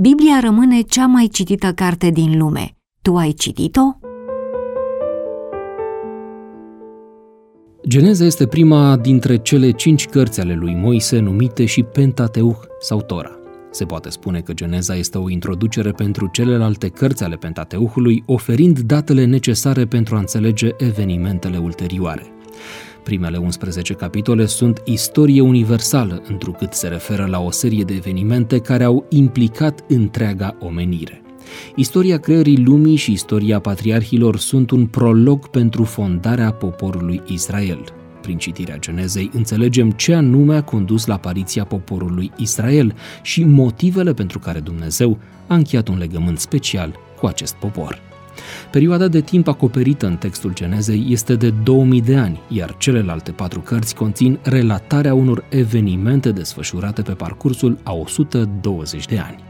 Biblia rămâne cea mai citită carte din lume. Tu ai citit-o? Geneza este prima dintre cele cinci cărți ale lui Moise numite și Pentateuch sau Tora. Se poate spune că Geneza este o introducere pentru celelalte cărți ale Pentateuchului, oferind datele necesare pentru a înțelege evenimentele ulterioare. Primele 11 capitole sunt istorie universală, întrucât se referă la o serie de evenimente care au implicat întreaga omenire. Istoria creării lumii și istoria patriarhilor sunt un prolog pentru fondarea poporului Israel. Prin citirea Genezei înțelegem ce anume a condus la apariția poporului Israel și motivele pentru care Dumnezeu a încheiat un legământ special cu acest popor. Perioada de timp acoperită în textul Genezei este de 2000 de ani, iar celelalte patru cărți conțin relatarea unor evenimente desfășurate pe parcursul a 120 de ani.